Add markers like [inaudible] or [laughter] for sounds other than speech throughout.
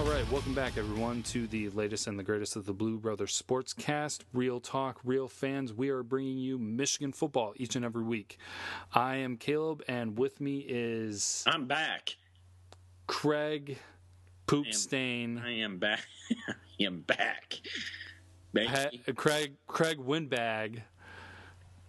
All right, welcome back, everyone, to the latest and the greatest of the Blue Brothers Sportscast. Real talk, real fans. We are bringing you Michigan football each and every week. I am Caleb, and with me is I'm back. Craig Poop I am- Stain, I am back. [laughs] I am back. Craig Craig Windbag,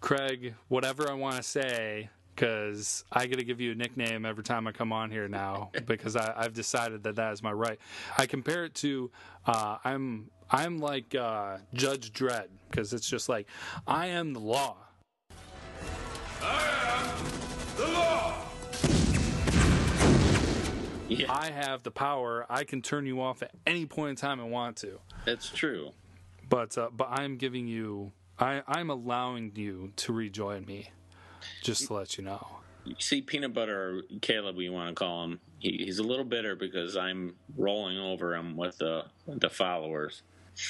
Craig whatever I want to say. Because I got to give you a nickname every time I come on here now, [laughs] because I, I've decided that that is my right. I compare it to uh, I'm I'm like uh, Judge Dredd, because it's just like I am the law. Yeah, I have the power. I can turn you off at any point in time I want to. that's true. But uh, but I'm giving you I I'm allowing you to rejoin me, just to let you know. You see, peanut butter, Caleb, we want to call him. He, he's a little bitter because I'm rolling over him with the the followers.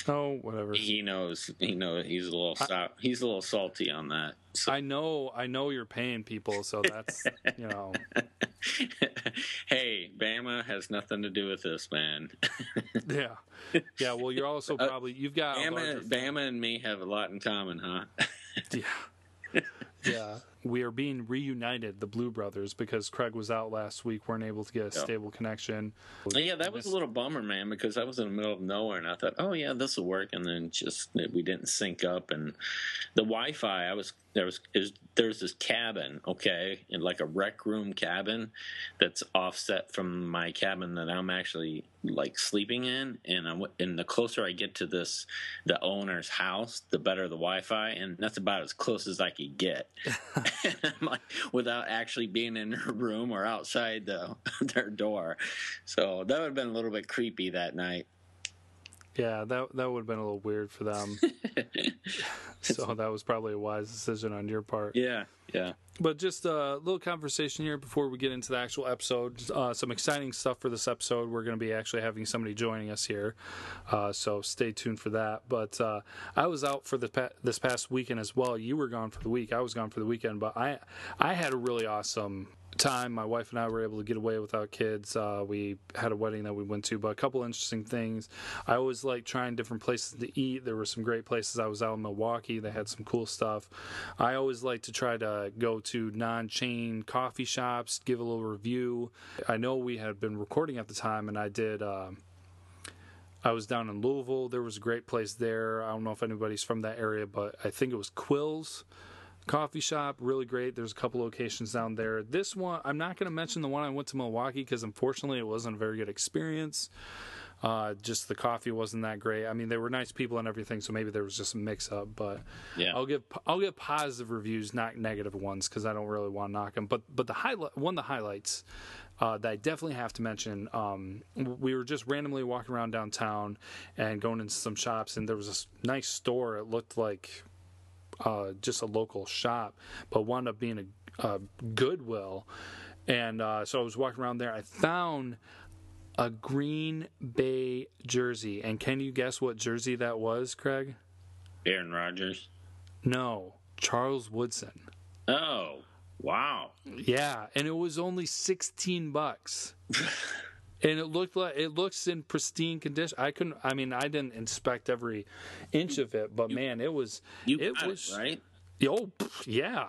Oh, whatever. He knows. He knows. He's a little. Sal- he's a little salty on that. So, I know I know you're paying people, so that's [laughs] you know hey, Bama has nothing to do with this, man. [laughs] yeah yeah. Well, you're also uh, probably you've got Bama, Bama, and me have a lot in common, huh? [laughs] yeah yeah. We are being reunited, the Blue Brothers, because Craig was out last week, weren't able to get a Yeah. stable connection. Oh, yeah, that was a little bummer, man, because I was in the middle of nowhere and I thought, oh yeah, this will work, and then just we didn't sync up, and the Wi-Fi, I was there was is there's this cabin, okay, in like a rec room cabin that's offset from my cabin that I'm actually like sleeping in, and I'm and the closer I get to this the owner's house, the better the Wi-Fi, and that's about as close as I could get. [laughs] [laughs] without actually being in her room or outside the [laughs] their door. So that would have been a little bit creepy that night. Yeah, that that would have been a little weird for them. [laughs] so that was probably a wise decision on your part. Yeah, yeah. But just a little conversation here before we get into the actual episode. Uh, some exciting stuff for this episode. We're going to be actually having somebody joining us here, uh, so stay tuned for that. But uh, I was out for the pa- this past weekend as well. You were gone for the week. I was gone for the weekend, but I I had a really awesome time. My wife and I were able to get away without kids. Uh, we had a wedding that we went to, but a couple interesting things. I always like trying different places to eat. There were some great places. I was out in Milwaukee. They had some cool stuff. I always like to try to go to non-chain coffee shops, give a little review. I know we had been recording at the time, and I did. Um, I was down in Louisville. There was a great place there. I don't know if anybody's from that area, but I think it was Quills coffee shop really great there's a couple locations down there this one i'm not going to mention the one i went to milwaukee because unfortunately it wasn't a very good experience uh, just the coffee wasn't that great i mean they were nice people and everything so maybe there was just a mix up but Yeah. i'll give i'll give positive reviews not negative ones because i don't really want to knock them but but the highlight one of the highlights uh, that I definitely have to mention. Um, we were just randomly walking around downtown and going into some shops, and there was this nice store. It looked like uh, just a local shop, but wound up being a, a Goodwill. And uh, so I was walking around there. I found a Green Bay jersey. And can you guess what jersey that was, Craig? Aaron Rodgers. No, Charles Woodson. Oh, wow. Yeah, and it was only 16 bucks. [laughs] and it looked like it looks in pristine condition. I couldn't I mean, I didn't inspect every inch of it, but man, it was You it got was it, right? Oh, yeah.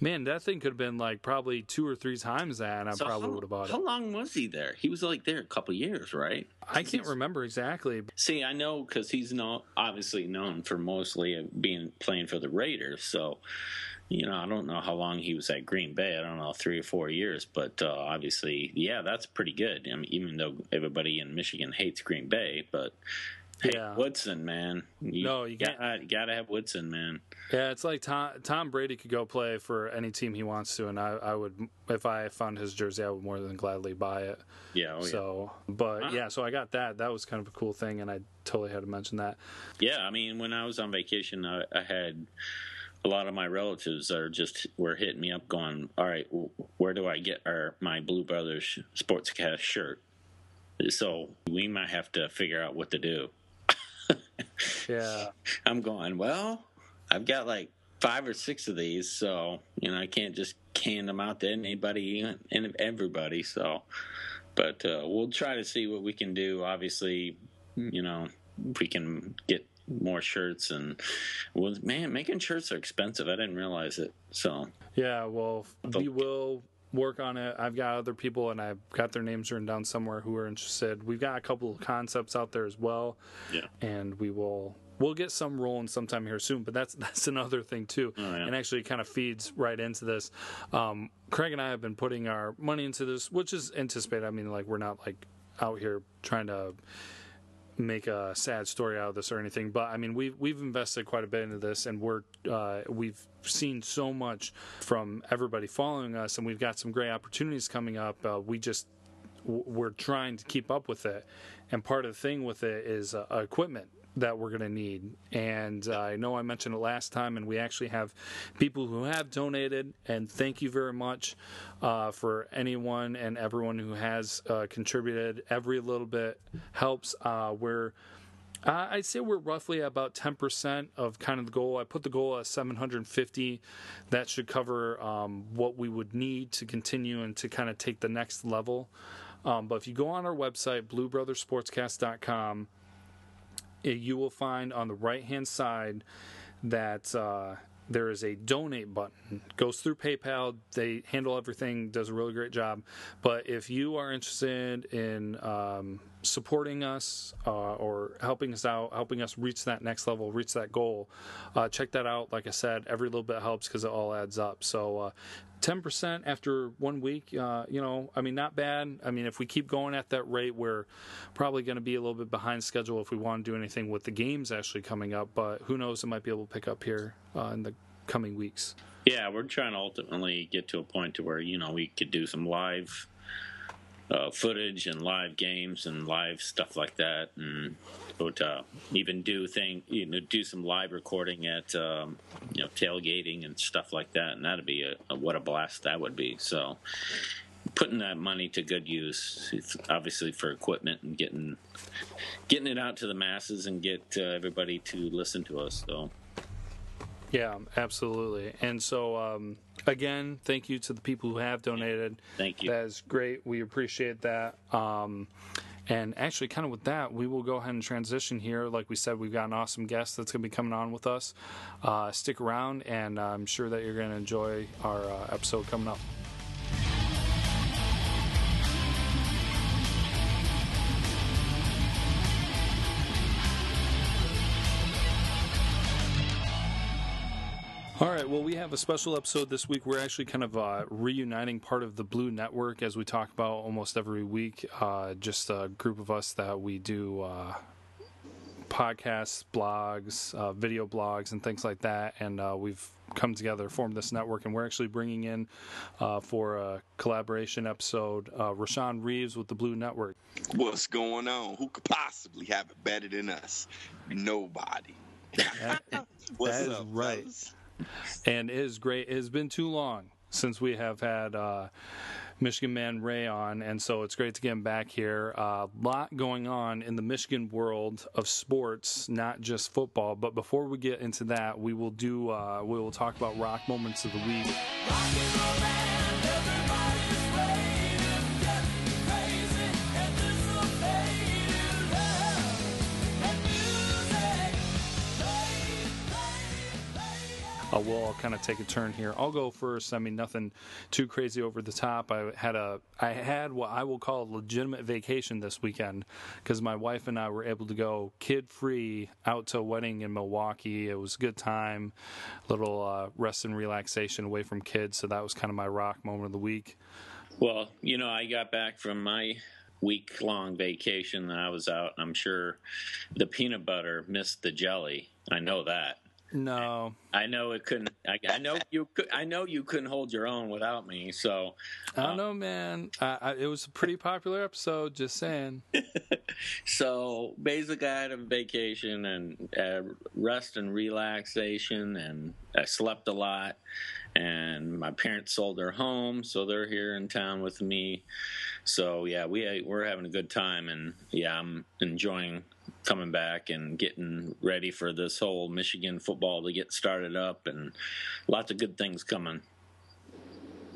Man, that thing could have been like probably two or three times that, and I So probably would have bought it. How long was he there? He was like there a couple years, right? I can't remember exactly. See, I know because he's not obviously known for mostly being playing for the Raiders. So, you know, I don't know how long he was at Green Bay. I don't know, three or four years. But uh, obviously, yeah, that's pretty good. I mean, even though everybody in Michigan hates Green Bay, but hey, Yeah. Woodson, man, you, No, you got you got to have Woodson, man. Yeah, it's like Tom, Tom Brady could go play for any team he wants to, and I, I would, if I found his jersey, I would more than gladly buy it. Yeah, oh, yeah. so, but Wow. yeah, so I got that. That was kind of a cool thing, and I totally had to mention that. Yeah, I mean, when I was on vacation, I, I had a lot of my relatives are just were hitting me up, going, "All right, where do I get our my Blue Brothers Sportscast shirt?" So we might have to figure out what to do. [laughs] Yeah, I'm going, well, I've got like five or six of these, so you know I can't just can them out to anybody and everybody. So but uh, we'll try to see what we can do. Obviously, you know, if we can get more shirts and well, man, making shirts are expensive. I didn't realize it. So yeah, well, we will work on it. I've got other people and I've got their names written down somewhere who are interested. We've got a couple of concepts out there as well. Yeah. And we will we'll get some rolling sometime here soon. But that's [laughs] that's another thing too, Oh, yeah. and actually kind of feeds right into this. Um, Craig and I have been putting our money into this, which is anticipated. I mean, like we're not like out here trying to make a sad story out of this or anything, but I mean we've we've invested quite a bit into this, and we're uh, we've seen so much from everybody following us, and we've got some great opportunities coming up. Uh, we just we're trying to keep up with it, and part of the thing with it is uh, equipment that we're going to need. And uh, I know I mentioned it last time, and we actually have people who have donated, and thank you very much uh, for anyone and everyone who has uh, contributed. Every little bit helps. Uh, we're uh, I'd say we're roughly about 10% of kind of the goal. I put the goal at 750. That should cover um, what we would need to continue and to kind of take the next level. Um, but if you go on our website, bluebrothersportscast.com, eh, you will find on the right hand side that uh, there is a donate button. Goes through PayPal. They handle everything. Does a really great job. But if you are interested in um, supporting us uh, or helping us out, helping us reach that next level, reach that goal, uh, check that out. Like I said, every little bit helps because it all adds up. So. Uh, 10% after one week, uh, you know, I mean, not bad. I mean, if we keep going at that rate, we're probably going to be a little bit behind schedule if we want to do anything with the games actually coming up. But who knows, it might be able to pick up here uh, in the coming weeks. Yeah, we're trying to ultimately get to a point to where you know we could do some live uh, footage and live games and live stuff like that, and but, uh, even do thing you know do some live recording at um, you know tailgating and stuff like that, and that'd be a, a what a blast that would be. So putting that money to good use, it's obviously for equipment and getting getting it out to the masses and get uh, everybody to listen to us. So Yeah, absolutely. And so, um, again, thank you to the people who have donated. thank you. That is great. We appreciate that. Um, and actually, kind of with that, we will go ahead and transition here. Like we said, we've got an awesome guest that's going to be coming on with us. Uh, stick around, and I'm sure that you're going to enjoy our uh, episode coming up. All right. Well, we have a special episode this week. We're actually kind of uh, reuniting part of the Blue Network as we talk about almost every week. Uh, just a group of us that we do uh, podcasts, blogs, uh, video blogs, and things like that. And uh, we've come together, formed this network, and we're actually bringing in uh, for a collaboration episode uh, Rashawn Reeves with the Blue Network. What's going on? Who could possibly have it better than us? Nobody. That- [laughs] What's That is up, right. fellas? And it is great. It has been too long since we have had uh, Michigan Man Ray on, and so it's great to get him back here. A uh, lot going on in the Michigan world of sports, not just football. But before we get into that, we will do uh, we will talk about rock moments of the week. Uh, we'll all kind of take a turn here. I'll go first. I mean, nothing too crazy over the top. I had a, I had what I will call a legitimate vacation this weekend because my wife and I were able to go kid free out to a wedding in Milwaukee. It was a good time, little uh, rest and relaxation away from kids. So that was kind of my rock moment of the week. Well, you know, I got back from my week long vacation that I was out. and I'm sure the peanut butter missed the jelly. I know that. No, I know it couldn't. I, I know you. Could, I know you couldn't hold your own without me. So, I don't know, man. I, I, it was a pretty popular episode. Just saying. [laughs] so basically, I had a vacation and uh, rest and relaxation, and I slept a lot. And my parents sold their home, so they're here in town with me. So yeah, we we're having a good time, and yeah, I'm enjoying coming back and getting ready for this whole Michigan football to get started up, and lots of good things coming.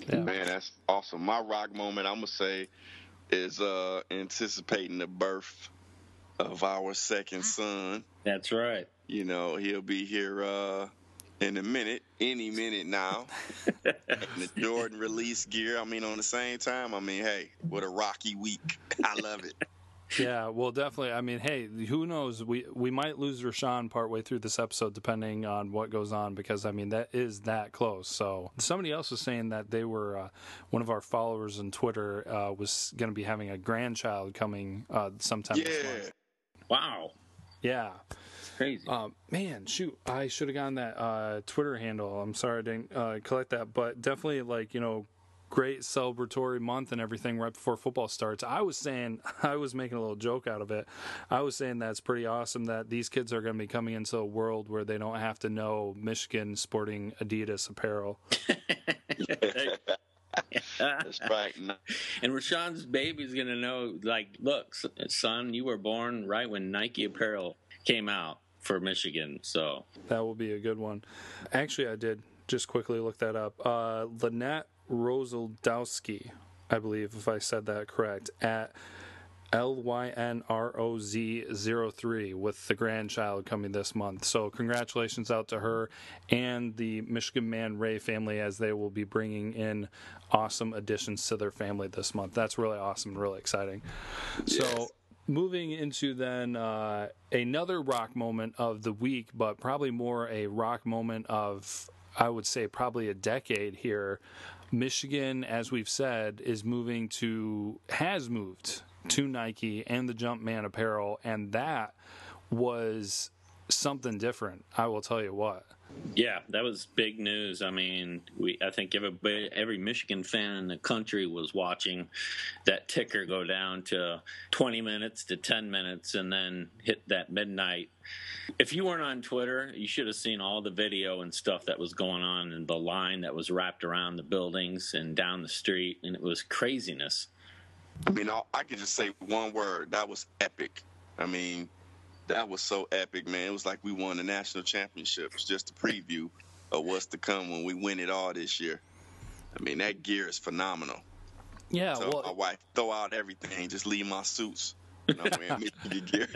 Yeah. Man, that's awesome. My rock moment, I'm gonna say, is uh, anticipating the birth of our second son. That's right. You know, he'll be here uh, in a minute, any minute now. [laughs] the Jordan release gear. I mean, on the same time, I mean, hey, what a rocky week. [laughs] I love it. Yeah, well, definitely. I mean, hey, who knows? We we might lose Rashawn partway through this episode, depending on what goes on, because I mean that is that close. So somebody else was saying that they were uh, one of our followers on Twitter uh, was going to be having a grandchild coming uh, sometime this Yeah. month. Wow. Yeah. Crazy. Um, man, shoot, I should have gotten that uh, Twitter handle. I'm sorry I didn't uh, collect that, but definitely like you know, great celebratory month and everything right before football starts. I was saying, [laughs] I was making a little joke out of it. I was saying that's pretty awesome that these kids are going to be coming into a world where they don't have to know Michigan sporting Adidas apparel. [laughs] That's right. And Rashawn's baby's gonna know, like, look, son, you were born right when Nike apparel came out for Michigan. So That will be a good one. Actually, I did just quickly look that up. Uh, Lynette Roseldowski, I believe, if I said that correct, at L Y N R O Z 03 with the grandchild coming this month. So, congratulations out to her and the Michigan Man Ray family as they will be bringing in awesome additions to their family this month. That's really awesome really exciting. So, moving into then uh, another rock moment of the week, but probably more a rock moment of, I would say, probably a decade here. Michigan, as we've said, is moving to, has moved to Nike and the Jumpman apparel, and that was something different. I will tell you what. yeah, that was big news. I mean, we I think every every Michigan fan in the country was watching that ticker go down to 20 minutes to 10 minutes, and then hit that midnight. If you weren't on Twitter, you should have seen all the video and stuff that was going on and the line that was wrapped around the buildings and down the street, and it was craziness. I mean, I, I could just say one word. That was epic. I mean, that was so epic, man. It was like we won the national championship. It's just a preview of what's to come when we win it all this year. I mean, that gear is phenomenal. Yeah, So my wife throw out everything, just leave my suits. And I'm wearing Michigan gear.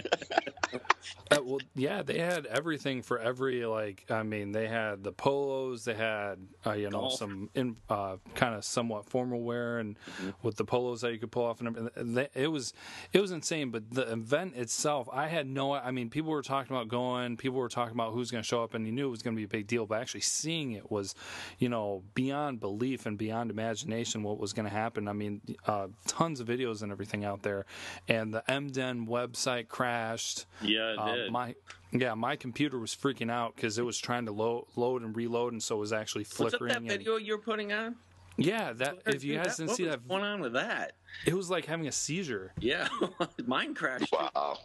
uh, well, yeah, they had everything for every like. I mean, they had the polos, they had uh, you know Golf. some in uh, kind of somewhat formal wear, and with the polos that you could pull off, and everything. They- it was it was insane. But the event itself, I had no. I mean, people were talking about going, people were talking about who's going to show up, and you knew it was going to be a big deal. But actually seeing it was, you know, beyond belief and beyond imagination what was going to happen. I mean, uh, tons of videos and everything out there, and the M Den website crashed. Yeah, it Uh, did. my yeah, my computer was freaking out because it was trying to load, load and reload, and so it was actually was that flickering. that and- video you're putting on? yeah, that if you guys that- didn't what see was that, going on with that? it was like having a seizure. Yeah, [laughs] mine crashed. too. wow.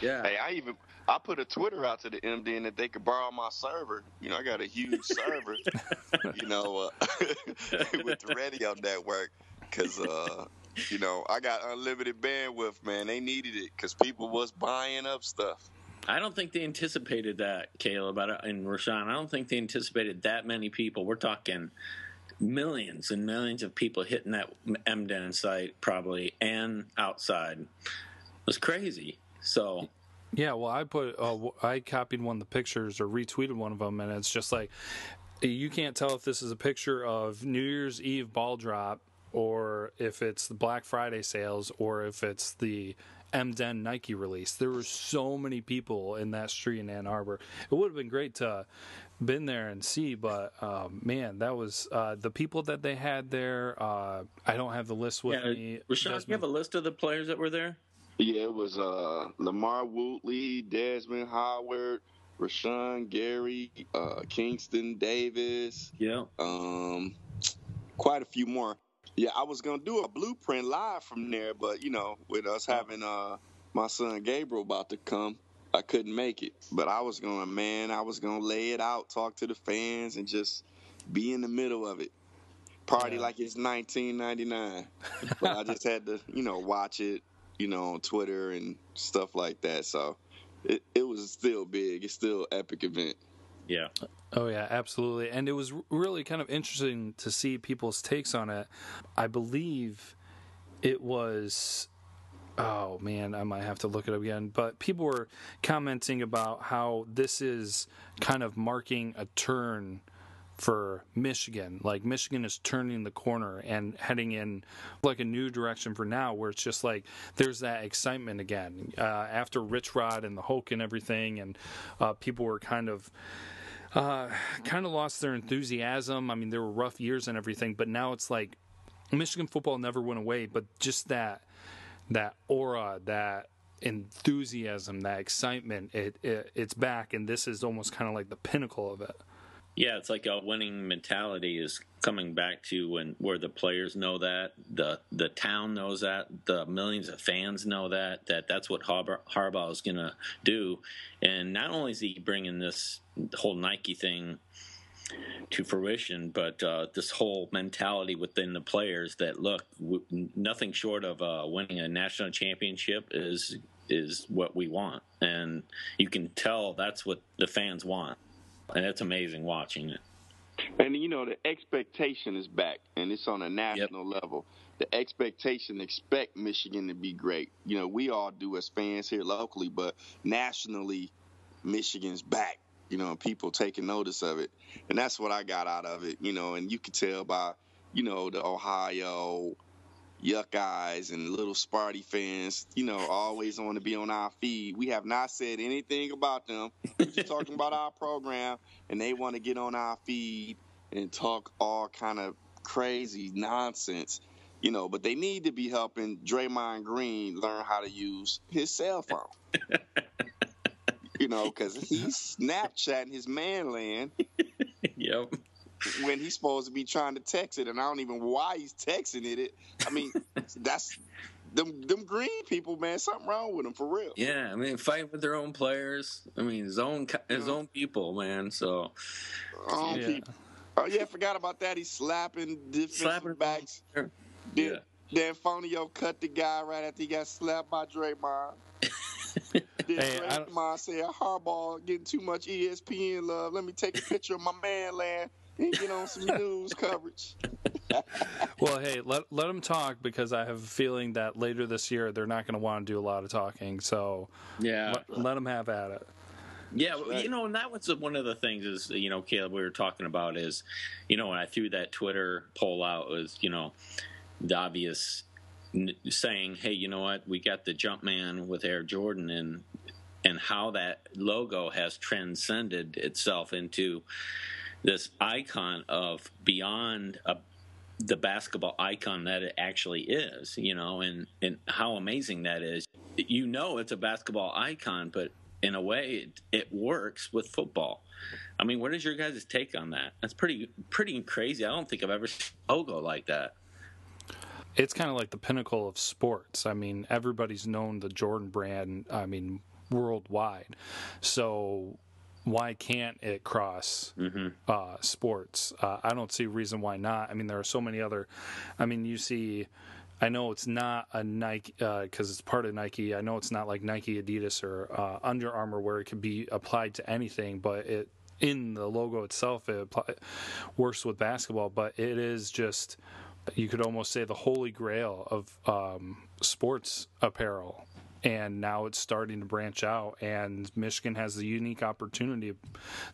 Yeah. Hey, I even I put a Twitter out to the M Den that they could borrow my server. You know, I got a huge server. [laughs] you know, uh, [laughs] with the radio network, because uh, you know I got unlimited bandwidth. Man, they needed it because people was buying up stuff. I don't think they anticipated that, Caleb, I don't- and Rashawn. I don't think they anticipated that many people. We're talking millions and millions of people hitting that M Den site probably and outside. It was crazy. So Yeah, well, I put uh, w- I copied one of the pictures or retweeted one of them, and it's just like you can't tell if this is a picture of New Year's Eve ball drop or if it's the Black Friday sales or if it's the M Den Nike release. There were so many people in that street in Ann Arbor. It would have been great to been there and see, but um, man, that was uh, the people that they had there. Uh, I don't have the list with yeah, me. Rashawn, do you have a list of the players that were there? Yeah, it was uh, Lamar Woodley, Desmond Howard, Rashan Gary, uh, Kingston Davis, Yeah. um, quite a few more. Yeah, I was gonna do a blueprint live from there, but you know, with us having uh, my son Gabriel about to come, I couldn't make it. But I was gonna, man, I was gonna lay it out, talk to the fans, and just be in the middle of it. Party Yeah. like it's 1999. [laughs] but I just had to, you know, watch it, you know, on Twitter and stuff like that. So it, it was still big. It's still epic event. Yeah. Oh yeah, absolutely. And it was really kind of interesting to see people's takes on it. I believe it was oh man, I might have to look it up again. But people were commenting about how this is kind of marking a turn for Michigan. Like Michigan is turning the corner and heading in like a new direction for now, where it's just like there's that excitement again uh, after Rich Rod and the Hulk and everything, and uh, people were kind of. Uh, kind of lost their enthusiasm. I mean, there were rough years and everything, but now it's like Michigan football never went away. But just that that aura, that enthusiasm, that excitement, it, it it's back, and this is almost kind of like the pinnacle of it. Yeah, it's like a winning mentality is coming back to when where the players know that, the the town knows that, the millions of fans know that that that's what Harbaugh, Harbaugh is going to do, and not only is he bringing this whole Nike thing to fruition, but uh, this whole mentality within the players that look, w- nothing short of uh, winning a national championship is is what we want, and you can tell that's what the fans want and it's amazing watching it. And you know the expectation is back, and it's on a national yep. level. The expectation expect Michigan to be great. You know we all do as fans here locally, but nationally, Michigan's back. You know, people taking notice of it, and that's what I got out of it. You know, and you could tell by you know the Ohio, Yuck Eyes and little Sparty fans, you know, always want to be on our feed. We have not said anything about them. We're just talking about our program, and they want to get on our feed and talk all kind of crazy nonsense, you know. But they need to be helping Draymond Green learn how to use his cell phone. [laughs] you know, because he's Snapchatting his man land. yep when he's supposed to be trying to text it, and I don't even know why he's texting it. I mean, [laughs] that's them them green people, man. Something wrong with them for real. Yeah, I mean, fight with their own players. I mean, his own his own people, man. So, own yeah. people. Oh yeah, forgot about that. He's slapping defensive slapping backs. Then, yeah. Dantonio cut the guy right after he got slapped by Draymond. [laughs] then hey, Draymond said, "Harbaugh getting too much ESPN love. Let me take a picture of my man land." And get on some [laughs] news coverage. [laughs] well, hey, let let them talk because I have a feeling that later this year they're not going to want to do a lot of talking. So yeah, let, let them have at it. Yeah, you know, and that was one of the things is you know, Caleb, we were talking about is, you know, when I threw that Twitter poll out was you know, the obvious saying, hey, you know what, we got the Jumpman with Air Jordan and and how that logo has transcended itself into this icon of beyond a, the basketball icon that it actually is, you know, and, and how amazing that is. You know, it's a basketball icon, but in a way, it, it works with football. I mean, what is your guys' take on that? That's pretty pretty crazy. I don't think I've ever seen a logo like that. It's kind of like the pinnacle of sports. I mean, everybody's known the Jordan brand. I mean, worldwide. So why can't it cross mm-hmm. uh, sports? Uh, I don't see a reason why not. I mean, there are so many other. I mean, you see. I know it's not a Nike because uh, it's part of Nike. I know it's not like Nike, Adidas, or uh, Under Armour where it can be applied to anything, but it in the logo itself it apply, works with basketball. But it is just you could almost say the holy grail of um, sports apparel and now it's starting to branch out and Michigan has the unique opportunity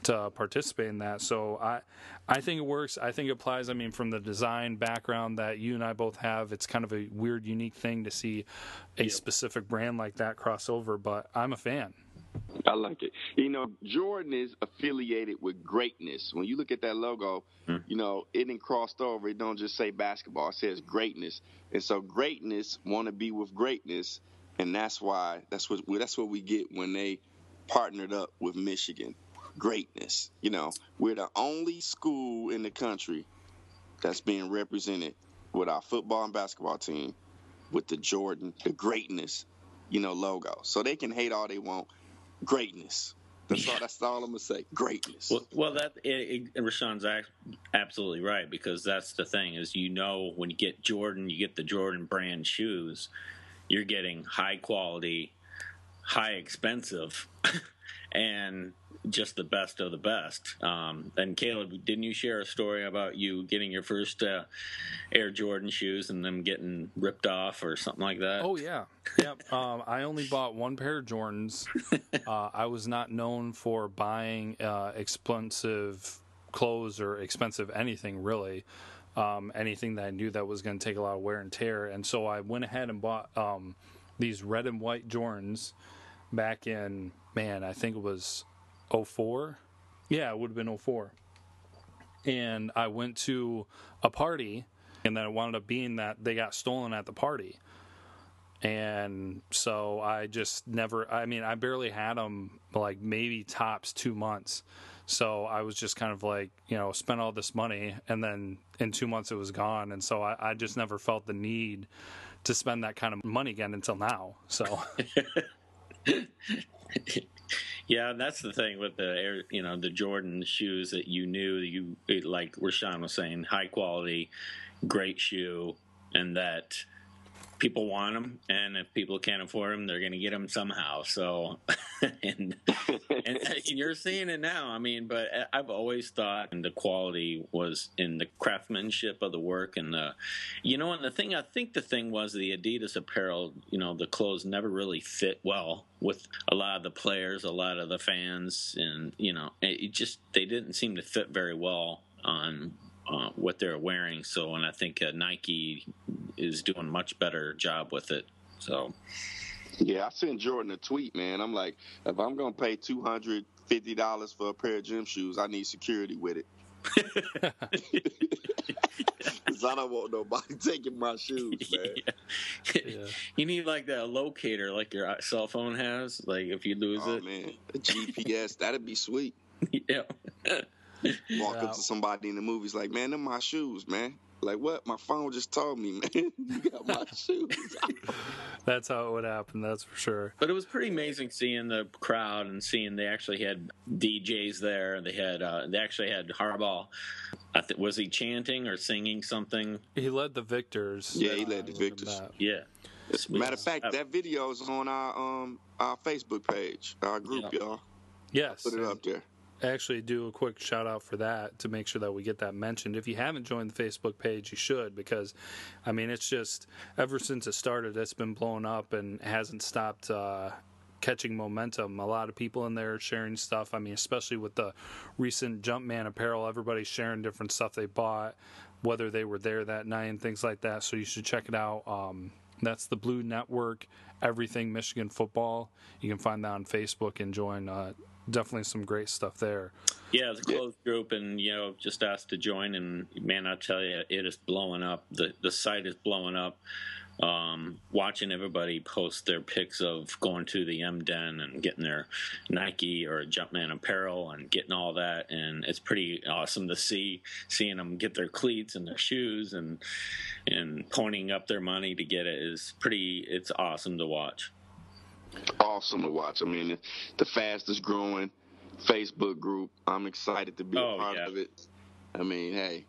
to participate in that so I I think it works I think it applies I mean from the design background that you and I both have it's kind of a weird unique thing to see a yep. specific brand like that cross over but I'm a fan I like it. You know, Jordan is affiliated with greatness. When you look at that logo, mm. you know, it didn't crossed over. It don't just say basketball. It says greatness. And so greatness want to be with greatness and that's why that's what that's what we get when they partnered up with Michigan. Greatness, you know, we're the only school in the country that's being represented with our football and basketball team with the Jordan, the greatness, you know, logo. So they can hate all they want. Greatness. That's all. That's all I'm gonna say. Greatness. Well, well that eh, eh, it, it, Rashawn's absolutely right because that's the thing is you know when you get Jordan, you get the Jordan brand shoes you're getting high quality, high expensive, [laughs] and just the best of the best. Um, and Caleb, didn't you share a story about you getting your first uh, Air Jordan shoes and them getting ripped off or something like that? Oh yeah, yep. [laughs] um, I only bought one pair of Jordans. [laughs] Uh, I was not known for buying uh, expensive clothes or expensive anything really. Um, anything that I knew that was going to take a lot of wear and tear, and so I went ahead and bought um, these red and white Jordans back in man, I think it was 04. Yeah, it would have been 04. And I went to a party, and then it wound up being that they got stolen at the party. And so I just never, I mean, I barely had them like maybe tops two months. So I was just kind of like, you know, spent all this money and then in two months it was gone. And so I, I just never felt the need to spend that kind of money again until now. So. [laughs] [laughs] Yeah, that's the thing with the air, you know, the Jordan shoes that you knew you like. Rashawn was saying, high quality, great shoe, and that people want them, and if people can't afford them, they're going to get them somehow. So, [laughs] and, and you're seeing it now. I mean, but uh, I've always thought the quality was in the craftsmanship of the work, and the, you know, and the thing I think the thing was the Adidas apparel. You know, the clothes never really fit well with a lot of the players, a lot of the fans, and you know, it just they didn't seem to fit very well on uh, what they're wearing. So, and I think uh, Nike is doing much better job with it. So, yeah, I sent Jordan a tweet, man. I'm like, if I'm gonna pay two hundred fifty dollars for a pair of gym shoes, I need security with it. [laughs] [laughs] Cause I don't want nobody [laughs] taking my shoes, man. Yeah. Yeah. You need like that locator, like your cell phone has. Like if you lose oh, it, man, a GPS that'd be sweet. yeah. [laughs] Walk yeah. up to somebody in the movies like, man, them my shoes, man. Like what? My phone just told me, [laughs] man. you got my [laughs] shoes. that's how it would happen. That's for sure. But it was pretty amazing seeing the crowd and seeing they actually had DJs there. They had uh, they actually had Harbaugh. Th- was he chanting or singing something? He led the victors. Yeah, he led the victors. Yeah. Matter of fact, that video is on our um our Facebook page, our group, yeah. y'all. Yes, put it up there actually do a quick shout out for that to make sure that we get that mentioned. If you haven't joined the Facebook page, you should because, I mean, it's just ever since it started, it's been blowing up and hasn't stopped. Uh, catching momentum. A lot of people in there sharing stuff. I mean, especially with the recent Jumpman apparel, everybody's sharing different stuff they bought, whether they were there that night and things like that. So you should check it out. Um, that's the Blue Network, Everything Michigan Football. You can find that on Facebook and join. Uh, definitely some great stuff there. Yeah, it's a closed yeah. group, and you know, just asked to join, and man, I tell you, it is blowing up. the The site is blowing up. Um, watching everybody post their pics of going to the M Den and getting their Nike or Jumpman apparel and getting all that, and it's pretty awesome to see seeing them get their cleats and their shoes and and pointing up their money to get it is pretty. It's awesome to watch awesome to watch. I mean, the fastest growing Facebook group. I'm excited to be oh, a part yeah. of it. I mean, hey,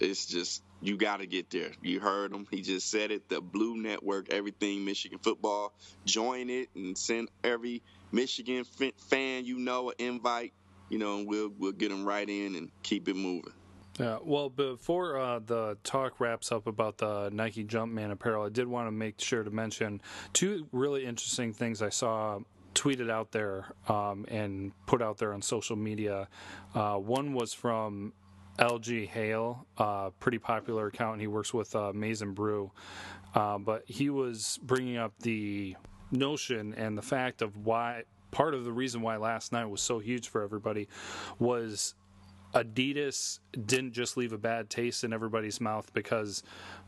it's just you got to get there. You heard him. He just said it. The Blue Network, everything Michigan football. Join it and send every Michigan fan you know an invite. You know, and we'll we'll get them right in and keep it moving. Yeah, well, before uh, the talk wraps up about the Nike Jumpman apparel, I did want to make sure to mention two really interesting things I saw tweeted out there um, and put out there on social media. Uh, one was from LG Hale, uh, pretty popular account. and He works with uh, n Brew, uh, but he was bringing up the notion and the fact of why part of the reason why last night was so huge for everybody was Adidas didn't just leave a bad taste in everybody's mouth because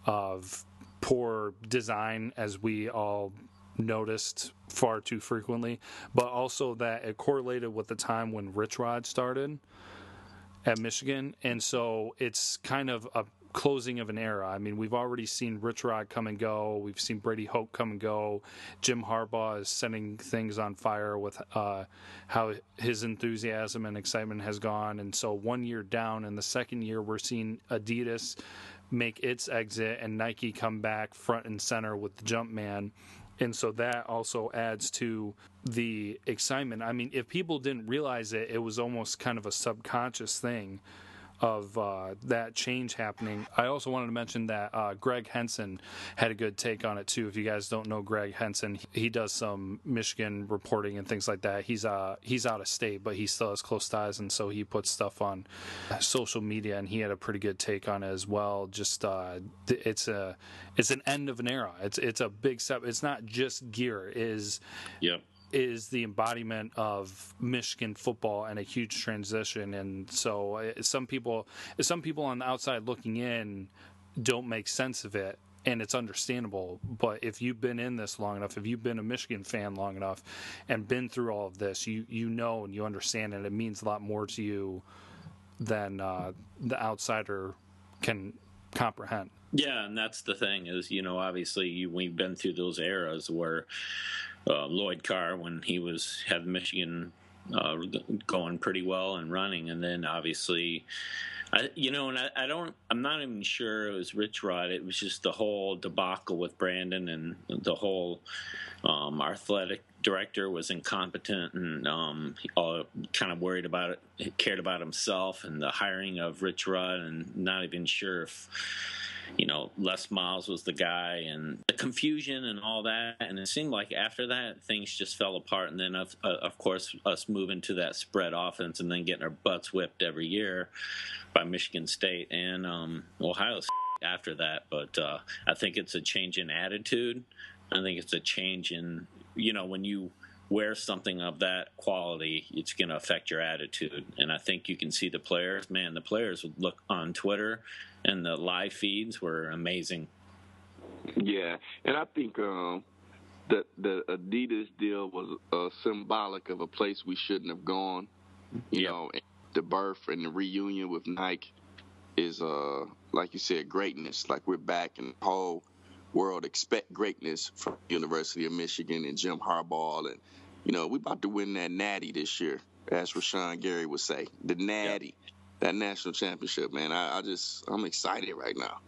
of poor design, as we all noticed far too frequently, but also that it correlated with the time when Rich Rod started at Michigan. And so it's kind of a closing of an era. I mean, we've already seen Rich Rod come and go. We've seen Brady Hoke come and go. Jim Harbaugh is setting things on fire with uh, how his enthusiasm and excitement has gone. And so one year down, in the second year, we're seeing Adidas make its exit and Nike come back front and center with the Jumpman. and so that also adds to the excitement. I mean, if people didn't realize it, it was almost kind of a subconscious thing of uh, that change happening. I also wanted to mention that uh, Greg Henson had a good take on it too. If you guys don't know Greg Henson, he does some Michigan reporting and things like that. He's uh he's out of state, but he still has close ties, and so he puts stuff on social media, and he had a pretty good take on it as well. Just uh, it's a it's an end of an era. It's it's a big step. It's not just gear. It is Yep. Is the embodiment of Michigan football and a huge transition. And so uh, some people, some people on the outside looking in, don't make sense of it, and it's understandable. But if you've been in this long enough, if you've been a Michigan fan long enough, and been through all of this, you you know and you understand, and it means a lot more to you than uh, the outsider can comprehend. Yeah, and that's the thing is, you know, obviously you, we've been through those eras where uh, Lloyd Carr, when he was had Michigan uh, going pretty well and running, and then obviously, I, you know, and I, I don't, I'm not even sure it was Rich Rod. It was just the whole debacle with Brandon and the whole um, athletic director was incompetent and um, all kind of worried about it, cared about himself, and the hiring of Rich Rod, and not even sure if you know Les Miles was the guy, and the confusion and all that. And it seemed like after that things just fell apart. And then of, uh, of course us moving to that spread offense, and then getting our butts whipped every year by Michigan State and um, Ohio State after that. But uh, I think it's a change in attitude. I think it's a change in you know when you wear something of that quality, it's going to affect your attitude. And I think you can see the players. Man, the players would look on Twitter, and the live feeds were amazing. Yeah, and I think um, the the Adidas deal was uh, symbolic of a place we shouldn't have gone. You Yep. know, the birth and the reunion with Nike is, uh, like you said, greatness. Like we're back, and the whole world expect greatness from University of Michigan and Jim Harbaugh, and you know we about to win that Natty this year, as Rashan Gary would say, the Natty, that national championship. Man, I, I just I'm excited right now.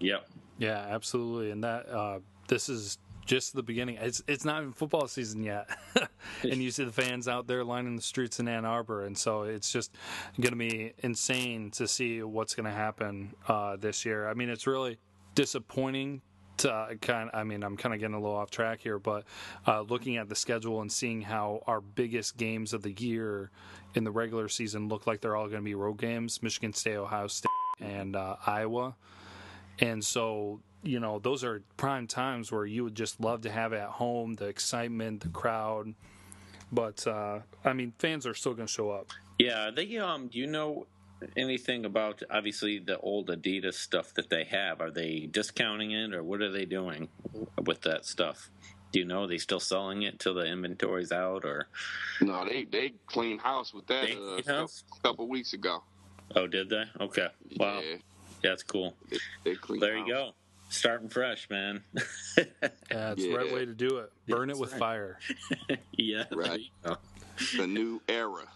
Yep. Yeah, absolutely. And that uh, this is just the beginning. It's it's not even football season yet, [laughs] and you see the fans out there lining the streets in Ann Arbor, and so it's just going to be insane to see what's going to happen uh, this year. I mean, it's really disappointing. Uh, kind, I mean, I'm kind of getting a little off track here, but uh, looking at the schedule and seeing how our biggest games of the year in the regular season look like they're all going to be road games: Michigan State, Ohio State, and uh, Iowa. And so, you know, those are prime times where you would just love to have at home, the excitement, the crowd. But uh, I mean, fans are still going to show up. Yeah. They um. Do you know anything about obviously the old Adidas stuff that they have? Are they discounting it, or what are they doing with that stuff? Do you know? Are they still selling it till the inventory's out, or No, they they cleaned house with that uh, cleaned a couple weeks ago. oh, did they? Okay. Wow. Yeah, That's cool. they, they cleaned There you go. Starting fresh, man. [laughs] Yeah, it's the right way to do it. Burn it with right. fire. [laughs] yeah. Right. The new era.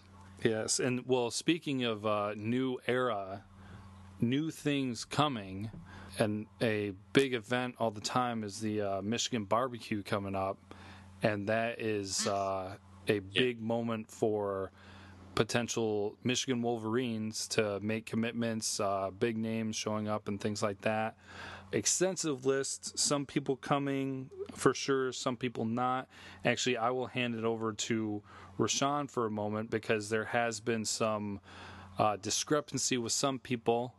Yes, and well, speaking of uh, new era, new things coming, and a big event all the time is the uh, Michigan barbecue coming up, and that is uh, a big moment for potential Michigan Wolverines to make commitments, uh, big names showing up, and things like that. Extensive list. Some people coming for sure, some people not. Actually, I will hand it over to Rashawn for a moment because there has been some uh, discrepancy with some people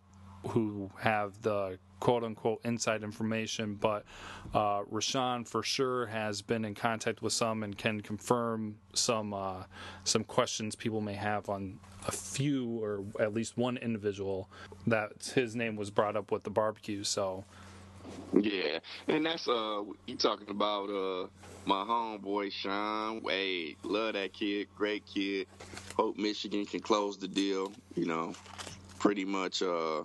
who have the quote unquote inside information, but uh, Rashawn for sure has been in contact with some and can confirm some uh, some questions people may have on a few or at least one individual that his name was brought up with the barbecue. So Yeah, and that's uh, you talking about uh, my homeboy Sean Wade. Love that kid, great kid. Hope Michigan can close the deal. You know, pretty much uh,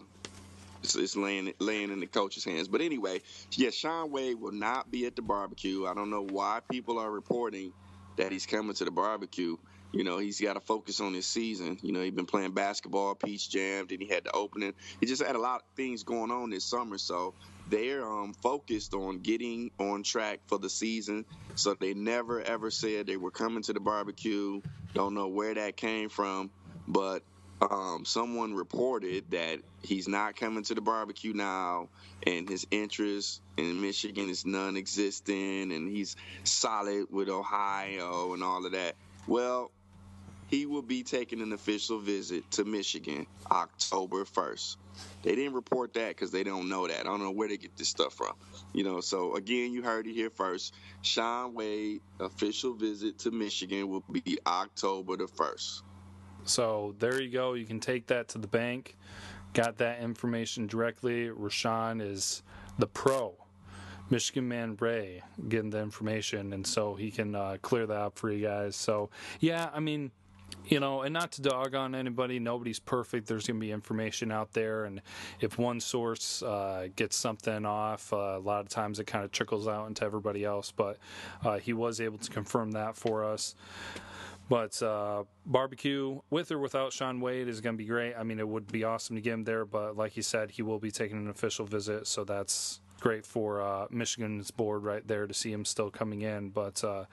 it's, it's laying laying in the coach's hands. But anyway, yeah, Sean Wade will not be at the barbecue. I don't know why people are reporting that he's coming to the barbecue. You know, he's got to focus on his season. You know, he's been playing basketball, Peach Jam, then he had the opening. He just had a lot of things going on this summer, so they're um, focused on getting on track for the season. So they never ever said they were coming to the barbecue. Don't know where that came from, but um, someone reported that he's not coming to the barbecue now, and his interest in Michigan is non-existent, and he's solid with Ohio and all of that. Well, he will be taking an official visit to Michigan October 1st. They didn't report that because they don't know that. I don't know where they get this stuff from. You know, so again, you heard it here first. Shaun Wade official visit to Michigan will be October the 1st. So there you go. You can take that to the bank. Got that information directly. Rashawn is the pro. Michigan Man Ray getting the information, and so he can uh, clear that up for you guys. So, yeah, I mean, you know, and not to dog on anybody, nobody's perfect. There's going to be information out there, and if one source uh, gets something off, uh, a lot of times it kind of trickles out into everybody else. But uh, he was able to confirm that for us. But uh, barbecue with or without Shaun Wade is going to be great. I mean, it would be awesome to get him there, but like he said, he will be taking an official visit, so that's great for uh, Michigan's board right there to see him still coming in. But uh,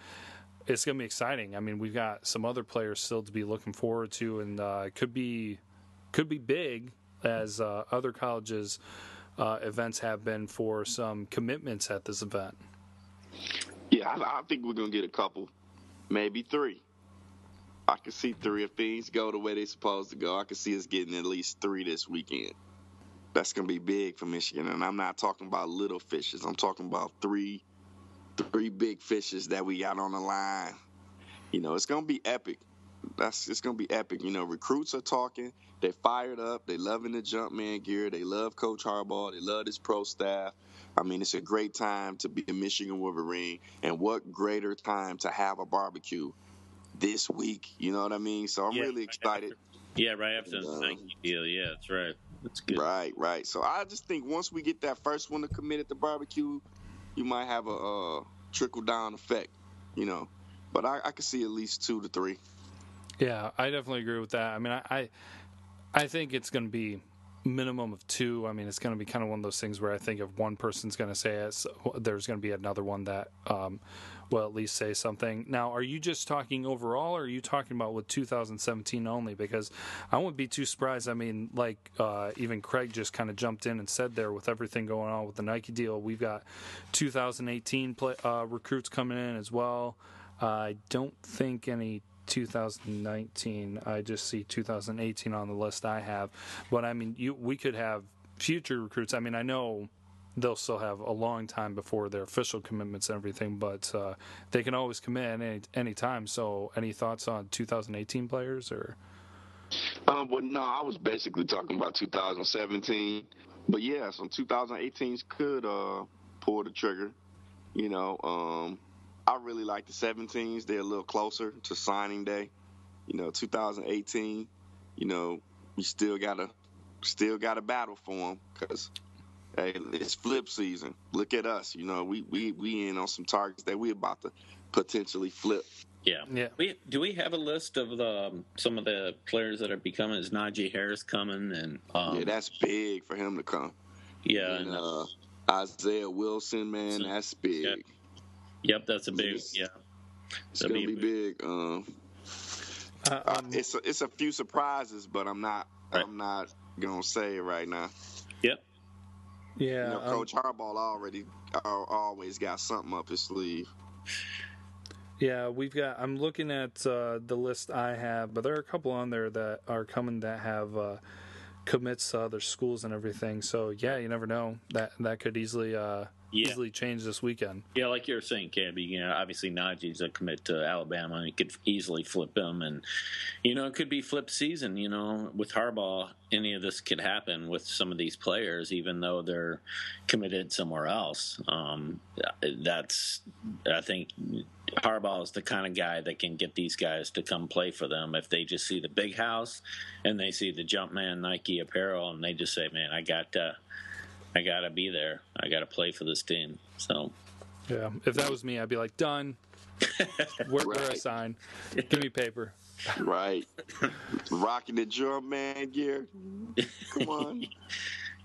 it's going to be exciting. I mean, we've got some other players still to be looking forward to, and uh, could be could be big as uh, other colleges uh, events have been for some commitments at this event. Yeah, I, I think we're going to get a couple, maybe three. I can see three if things go the way they're supposed to go. I can see us getting at least three this weekend. That's going to be big for Michigan, and I'm not talking about little fishes. I'm talking about three, three big fishes that we got on the line. You know, it's going to be epic. That's it's going to be epic. You know, recruits are talking. They fired up. They loving the Jumpman gear. They love Coach Harbaugh. They love his pro staff. I mean, it's a great time to be a Michigan Wolverine, and what greater time to have a barbecue this week. You know what I mean? So I'm Yeah, really excited. Yeah, right after the Um, Nike deal. Yeah, that's right. That's good. Right, right. So I just think once we get that first one to commit at the barbecue, you might have a uh, trickle down effect. You know, but I, I could see at least two to three. Yeah, I definitely agree with that. I mean, I, I, I think it's going to be minimum of two. I mean, it's going to be kind of one of those things where I think if one person's going to say it, so there's going to be another one that um, will at least say something. Now, are you just talking overall, or are you talking about with 2017 only? Because I wouldn't be too surprised. I mean, like uh, even Craig just kind of jumped in and said there with everything going on with the Nike deal, we've got 2018 play, uh, recruits coming in as well. I don't think any 2019. I just see 2018 on the list I have. But I mean, you we could have future recruits. I mean, I know they'll still have a long time before their official commitments and everything, but uh, they can always at any any time. So, any thoughts on 2018 players or? Um, but no, I was basically talking about 2017. But yeah, some 2018s could uh, pull the trigger. You know, um, I really like the 17s. They're a little closer to signing day. You know, 2018. You know, we still gotta still got to battle for them because hey, it's flip season. Look at us. You know, we we we in on some targets that we about to potentially flip. Yeah. Yeah. We do we have a list of the um, some of the players that are becoming? Is Najee Harris coming? And um, yeah, that's big for him to come. yeah, And, and, uh, uh, Isaiah Wilson, man, So- that's big. yeah. yep, that's a big it's- yeah. It's That'd gonna be be big. Um, Uh, uh, um, it's a, it's a few surprises, but I'm not Right. I'm not gonna say it right now. Yeah, You know, um, Coach Harbaugh already uh, always got something up his sleeve. Yeah, we've got. I'm looking at uh, the list I have, but there are a couple on there that are coming that have uh, commits to other schools and everything. So yeah, you never know that that could easily uh, Yeah. easily change this weekend. Yeah, like you were saying, Cabby, you know, obviously Najee's a commit to Alabama and he could easily flip him. And, you know, it could be flip season, you know, with Harbaugh, any of this could happen with some of these players, even though they're committed somewhere else. Um, that's, I think Harbaugh is the kind of guy that can get these guys to come play for them if they just see the big house and they see the Jumpman Nike apparel and they just say, man, I got to. I gotta be there. I gotta play for this team. So Yeah, if that was me, I'd be like, done. Where, where I Right. sign? Give me paper. right. Rocking the Jumpman gear. Come on. [laughs]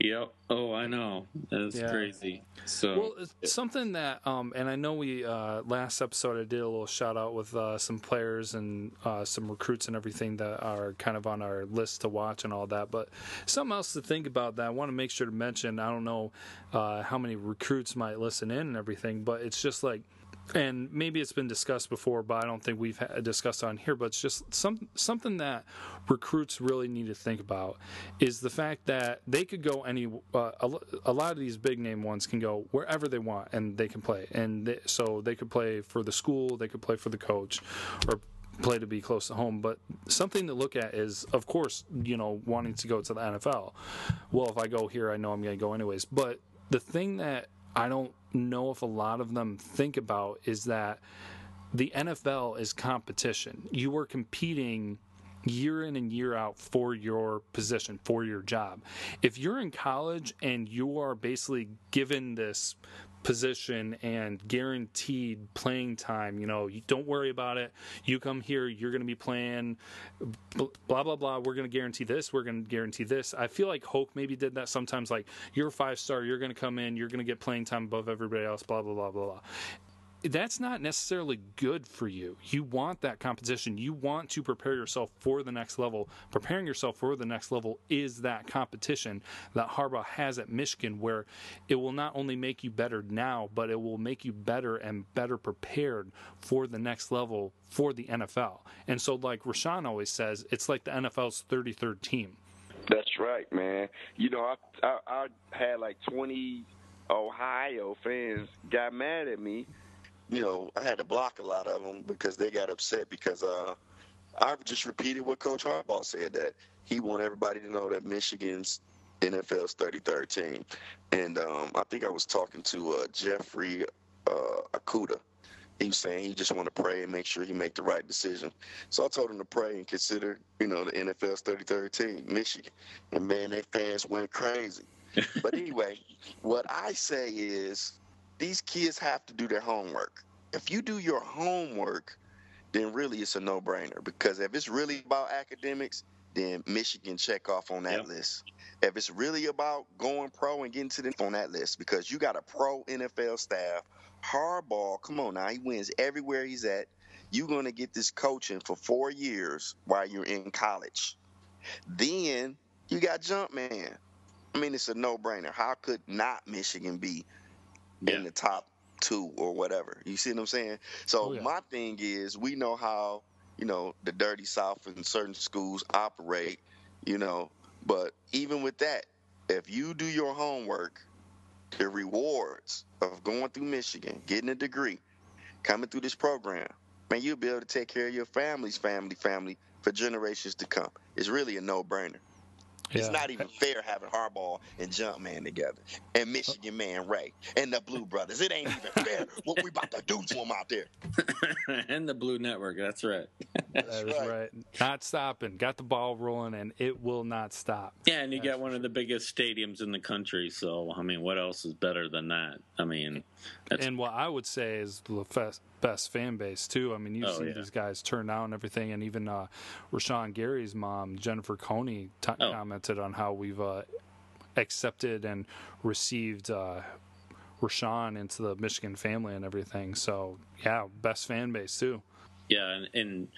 Yep. Oh, I know. That's Yeah. crazy. So Well, it's something that, um, and I know we uh, last episode I did a little shout out with uh, some players and uh, some recruits and everything that are kind of on our list to watch and all that. But something else to think about that I want to make sure to mention. I don't know uh, how many recruits might listen in and everything, but it's just like. And maybe it's been discussed before, but I don't think we've discussed on here. But it's just some something that recruits really need to think about is the fact that they could go any uh, a, a lot of these big name ones can go wherever they want and they can play. And they, so they could play for the school they could play for the coach or play to be close to home. But something to look at is of course you know wanting to go to the NFL well if I go here I know I'm going to go anyways. But the thing that I don't know if a lot of them think about is that the NFL is competition. You are competing year in and year out for your position, for your job. If you're in college and you are basically given this position and guaranteed playing time, you know, you don't worry about it. You come here, you're going to be playing blah blah blah, we're going to guarantee this, we're going to guarantee this. I feel like Hoke maybe did that sometimes like you're five star, you're going to come in, you're going to get playing time above everybody else, blah blah blah blah blah that's not necessarily good for you. You want that competition. You want to prepare yourself for the next level. Preparing yourself for the next level is that competition that Harbaugh has at Michigan, where it will not only make you better now, but it will make you better and better prepared for the next level for the NFL. And so, like Rashawn always says, it's like the NFL's 33rd team. That's right, man. You know, I, I I had like 20 Ohio fans got mad at me. You know, I had to block a lot of them because they got upset because uh, I just repeated what Coach Harbaugh said that he wanted everybody to know that Michigan's NFL's 33rd team, and um, I think I was talking to uh, Jeffrey uh, Okudah. He was saying he just want to pray and make sure he make the right decision. So I told him to pray and consider, you know, the NFL's 33rd team, Michigan. And man, their fans went crazy. but anyway, what I say is these kids have to do their homework. If you do your homework, then really it's a no-brainer because if it's really about academics, then Michigan check off on that Yep. list. If it's really about going pro and getting to the on that list because you got a pro NFL staff, Harbaugh, come on now, he wins everywhere he's at. You're going to get this coaching for four years while you're in college. Then you got Jumpman. I mean, it's a no-brainer. How could not Michigan be Yeah. in the top two or whatever? You see what I'm saying? So Oh, yeah. my thing is, we know how you know the dirty South and certain schools operate. You know, but even with that, if you do your homework, the rewards of going through Michigan, getting a degree, coming through this program, man, you'll be able to take care of your family's family, family for generations to come. It's really a no-brainer. It's not even fair having Harbaugh and Jumpman together, and Michigan man Ray and the Blue Brothers. It ain't even fair what we about to do to them out there. [laughs] and the Blue Network. That's right. That is right. right. Not stopping. Got the ball rolling, and it will not stop. Yeah, and you That's got one of the biggest stadiums in the country. So I mean, what else is better than that? I mean, that's and what I would say is the best, best fan base too. I mean, you've Oh, seen yeah. these guys turn out and everything, and even uh, Rashan Gary's mom, Jennifer Coney, t- Oh. commented on how we've uh, accepted and received uh, Rashan into the Michigan family and everything. So yeah, best fan base too. Yeah, and, and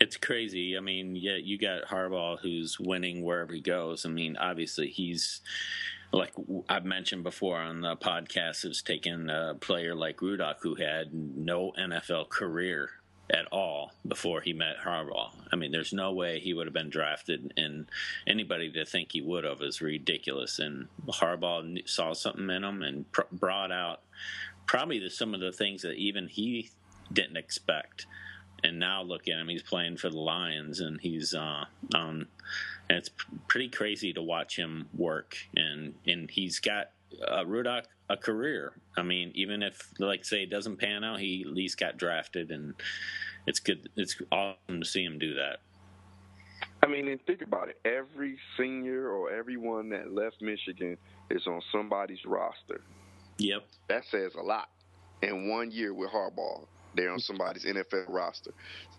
it's crazy. I mean, yeah, you got Harbaugh who's winning wherever he goes. I mean, obviously he's like I've mentioned before on the podcast, has taken a player like Rudock who had no NFL career at all before he met Harbaugh. I mean, there's no way he would have been drafted, and anybody to think he would have is ridiculous. And Harbaugh saw something in him and pr- brought out probably the, some of the things that even he didn't expect and now look at him he's playing for the lions and he's uh um and it's pretty crazy to watch him work and and he's got uh Rudock a career i mean even if like say it doesn't pan out he at least got drafted and it's good it's awesome to see him do that I mean, and think about it. Every senior or everyone that left Michigan is on somebody's roster. yep That says a lot. In one year with Harbaugh, They're on somebody's NFL roster.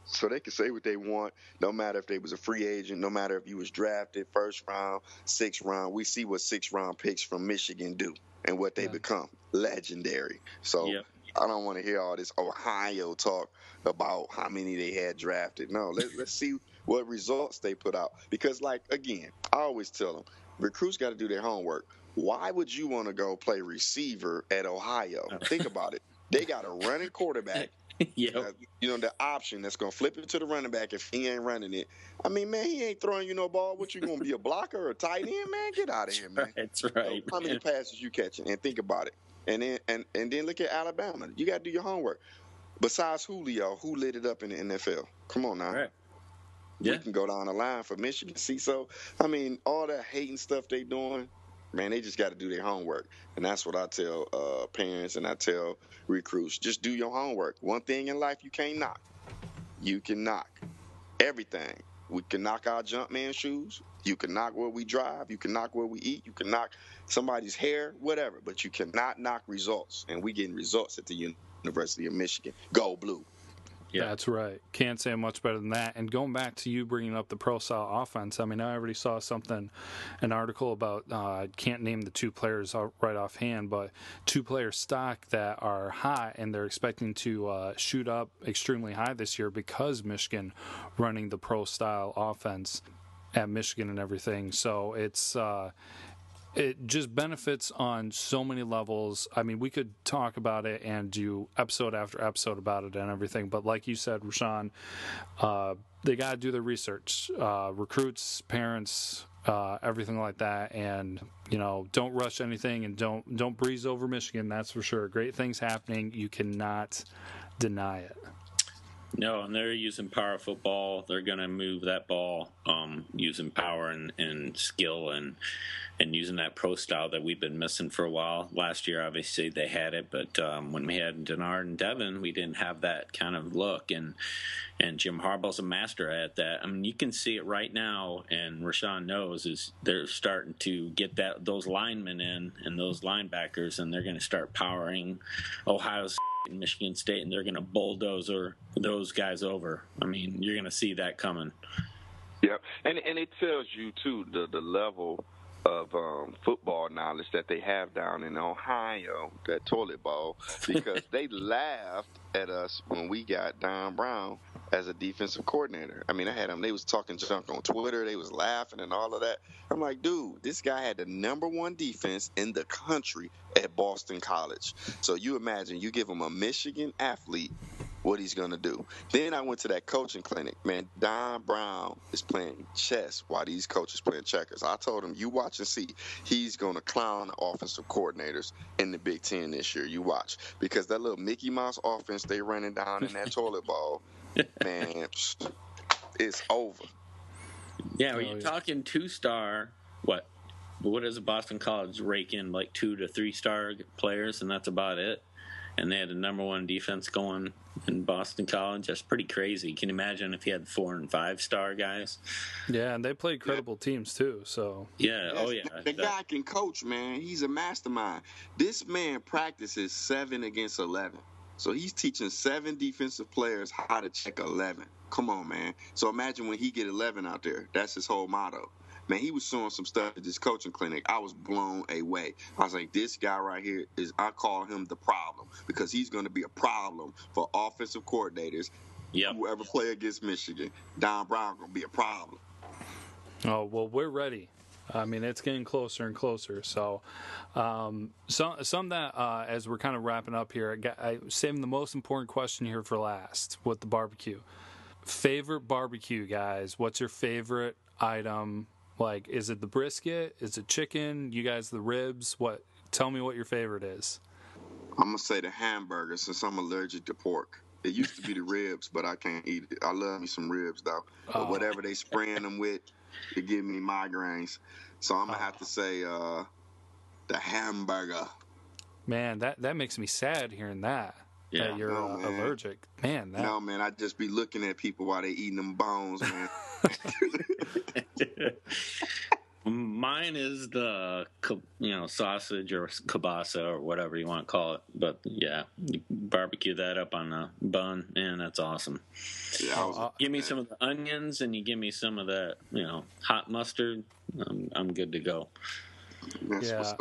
So they can say what they want, no matter if they was a free agent, no matter if you was drafted first round, sixth round. We see what six round picks from Michigan do and what they yeah. become. Legendary. So yeah. I don't want to hear all this Ohio talk about how many they had drafted. No, let, let's see what results they put out. Because, like, again, I always tell them recruits got to do their homework. Why would you want to go play receiver at Ohio? Think about it. They got a running quarterback. [laughs] [laughs] yeah. Uh, you know, the option that's going to flip it to the running back if he ain't running it. I mean, man, he ain't throwing you no ball. What, you going to be a blocker or a tight end, man? Get out of here, man. That's right. how many passes you catching? And think about it. And then, and, and then look at Alabama. You got to do your homework. Besides Julio, who lit it up in the NFL? Come on now. Right. Yeah. We can go down the line for Michigan. See, so I mean, all that hating stuff they doing, man, they just got to do their homework, and that's what I tell uh, parents and I tell recruits: just do your homework. One thing in life you can't knock, you can knock everything. We can knock our jump man shoes. You can knock where we drive. You can knock where we eat. You can knock somebody's hair, whatever. But you cannot knock results. And we getting results at the University of Michigan. Go blue. Yeah. That's right. Can't say much better than that. And going back to you bringing up the pro style offense, I mean, I already saw something, an article about, uh, can't name the two players right offhand, but two player stock that are high and they're expecting to uh, shoot up extremely high this year because Michigan running the pro style offense at Michigan and everything. So it's, uh, it just benefits on so many levels. I mean, we could talk about it and do episode after episode about it and everything, but like you said, Rashawn, uh, they got to do their research. Uh, recruits, parents, uh, everything like that, and you know, don't rush anything and don't don't breeze over Michigan. That's for sure. Great things happening. You cannot deny it. No, and they're using power football. They're going to move that ball um, using power and, and skill and and using that pro style that we've been missing for a while. Last year, obviously, they had it, but um, when we had Denard and Devin, we didn't have that kind of look. And and Jim Harbaugh's a master at that. I mean, you can see it right now, and Rashawn knows is they're starting to get that those linemen in and those linebackers, and they're going to start powering Ohio And Michigan State, and they're going to bulldoze those guys over. I mean, you're going to see that coming. Yep, and and it tells you too the the level of um, football knowledge that they have down in Ohio, that toilet bowl, because [laughs] they laughed at us when we got Don Brown as a defensive coordinator. I mean, I had them. They was talking junk on Twitter. They was laughing and all of that. I'm like, dude, this guy had the number one defense in the country at Boston College. So you imagine you give him a Michigan athlete what he's going to do. Then I went to that coaching clinic. Man, Don Brown is playing chess while these coaches playing checkers. I told him, you watch and see. He's going to clown the offensive coordinators in the Big Ten this year. You watch. Because that little Mickey Mouse offense they running down in that [laughs] toilet bowl, man, it's over. Yeah, when oh, you're talking two star, what? What does Boston College rake in like two to three star players, and that's about it? and they had a number one defense going in Boston College. That's pretty crazy. Can you imagine if he had four and five star guys? Yeah, and they played credible yeah. teams too. So yeah, oh, yes, oh yeah, the, the guy can coach, man. He's a mastermind. This man practices seven against eleven. So he's teaching seven defensive players how to check eleven. Come on, man. So imagine when he get eleven out there. That's his whole motto man, he was showing some stuff at this coaching clinic. I was blown away. I was like, this guy right here is, I call him the problem because he's going to be a problem for offensive coordinators. Yep. Whoever play against Michigan, Don Brown going to be a problem. Oh well, we're ready. I mean, it's getting closer and closer. So, um, some some that uh, as we're kind of wrapping up here, I, got, I saving the most important question here for last with the barbecue. Favorite barbecue, guys. What's your favorite item like, is it the brisket? Is it chicken? You guys, the ribs? What? Tell me what your favorite is. I'm gonna say the hamburger since I'm allergic to pork. It used to be the [laughs] ribs, but I can't eat it. I love me some ribs though. But oh. whatever they spraying them with, it give me migraines. So I'm gonna oh. have to say uh, the hamburger. Man, that that makes me sad hearing that. Yeah, that you're no, uh, allergic. Man, that... no man, I'd just be looking at people while they eating them bones, man. [laughs] [laughs] [laughs] Mine is the you know sausage or kielbasa or whatever you want to call it. But yeah, barbecue that up on a bun, man, that's awesome. Yeah, was, uh, give me some of the onions and you give me some of that you know hot mustard. I'm, I'm good to go. That's yeah.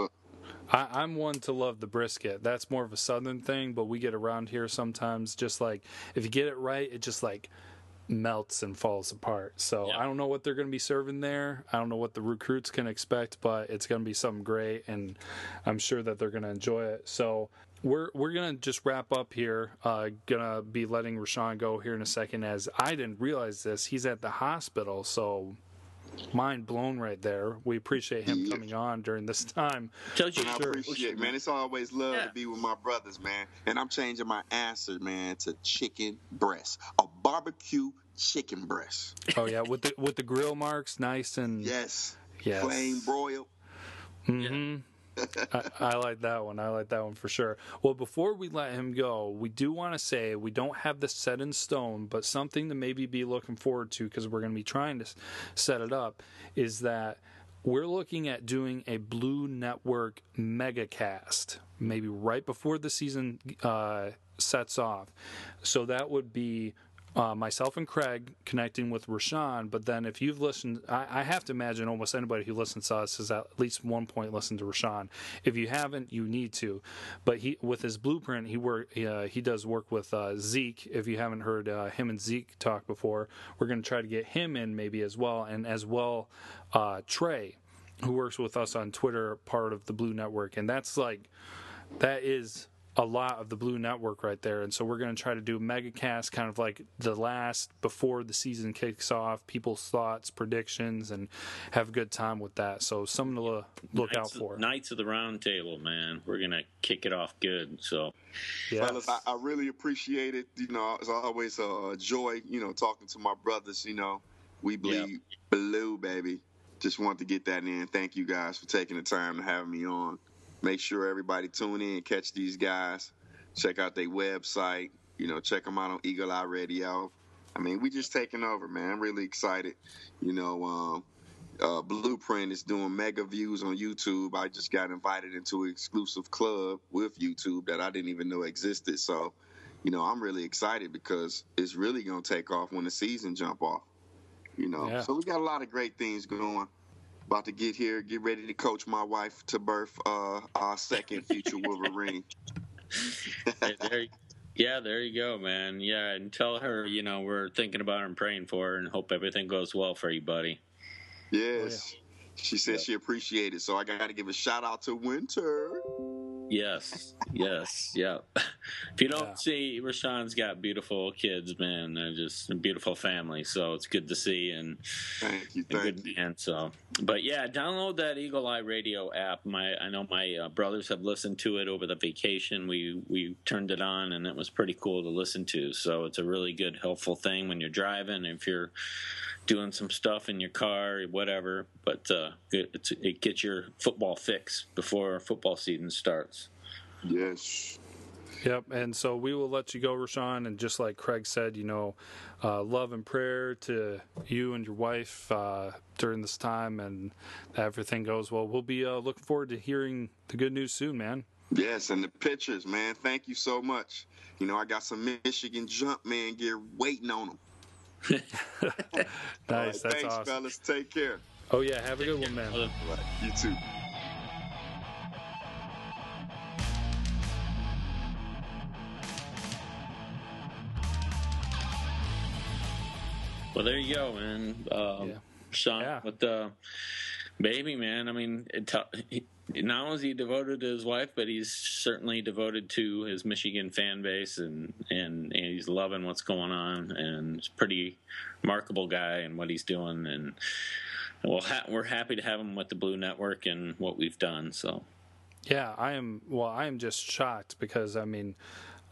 I, am one to love the brisket. That's more of a southern thing, but we get around here sometimes. Just like if you get it right, it just like melts and falls apart. So yeah. I don't know what they're going to be serving there. I don't know what the recruits can expect, but it's going to be something great, and I'm sure that they're going to enjoy it. So we're we're gonna just wrap up here. Uh, gonna be letting Rashawn go here in a second, as I didn't realize this. He's at the hospital, so mind blown right there. We appreciate him coming on during this time. Tells you, I sure. appreciate, man. It's always love yeah. to be with my brothers, man. And I'm changing my answer, man, to chicken breast, a barbecue chicken breast. Oh yeah, with the with the grill marks, nice and yes, yes, flame broiled. Mm-hmm. Yeah. I, I, like that one. I like that one for sure. Well, before we let him go, we do want to say we don't have this set in stone, but something to maybe be looking forward to because we're going to be trying to set it up is that we're looking at doing a Blue Network mega cast, maybe right before the season uh, sets off. So that would be uh, myself and Craig connecting with Rashawn. But then if you've listened, I, I, have to imagine almost anybody who listens to us has at least one point listened to Rashawn. If you haven't, you need to. But he with his blueprint, he work uh, he does work with uh, Zeke. If you haven't heard uh, him and Zeke talk before, we're going to try to get him in maybe as well, and as well uh, Trey, who works with us on Twitter, part of the Blue Network, and that's like that is a lot of the Blue Network right there. And so we're going to try to do a megacast kind of like the last before the season kicks off, people's thoughts, predictions, and have a good time with that. So something to look, look Knights out for. Of, Knights of the Round Table, man. We're going to kick it off good. So, yeah. Fellas, I, I, really appreciate it. You know, it's always a joy, you know, talking to my brothers. You know, we bleed yep. blue, baby. Just want to get that in. Thank you guys for taking the time to have me on. Make sure everybody tune in, catch these guys, check out their website. You know, check them out on Eagle Eye Radio. I mean, we just taking over, man. I'm really excited. You know, um, uh, Blueprint is doing mega views on YouTube. I just got invited into an exclusive club with YouTube that I didn't even know existed. So, you know, I'm really excited because it's really going to take off when the season jump off. You know, yeah. so we got a lot of great things going about to get here, get ready to coach my wife to birth uh, our second future [laughs] Wolverine. hey, there, yeah, there you go, man. Yeah, and tell her, you know, we're thinking about her and praying for her and hope everything goes well for you, buddy. Yes. Oh, yeah. She said she appreciated it, so I got to give a shout out to Winter. Yes, yes, yeah. If you don't yeah. see, Rashawn's got beautiful kids, man. They're just a beautiful family, so it's good to see and thank you, thank good you. man. So, but yeah, download that Eagle Eye Radio app. My, I know my uh, brothers have listened to it over the vacation. We we turned it on, and it was pretty cool to listen to. So it's a really good, helpful thing when you're driving. If you're doing some stuff in your car, whatever. But uh, it, it gets your football fix before football season starts. Yes. Yep, and so we will let you go, Rashawn. And just like Craig said, you know, uh, love and prayer to you and your wife uh, during this time, and everything goes well. We'll be uh, looking forward to hearing the good news soon, man. Yes, and the pictures, man. Thank you so much. You know, I got some Michigan jump man gear waiting on them. Nice. Right, That's thanks, awesome. fellas. Take care. Oh yeah, have a good one, man. Right, you too. Well, there you go, man. Um, yeah. Sean, yeah. with the baby, man. I mean, t- not only is he devoted to his wife, but he's certainly devoted to his Michigan fan base, and and, and he's loving what's going on, and he's pretty remarkable guy and what he's doing, and well, ha- we're happy to have him with the Blue Network and what we've done. So, yeah, I am. Well, I am just shocked because I mean.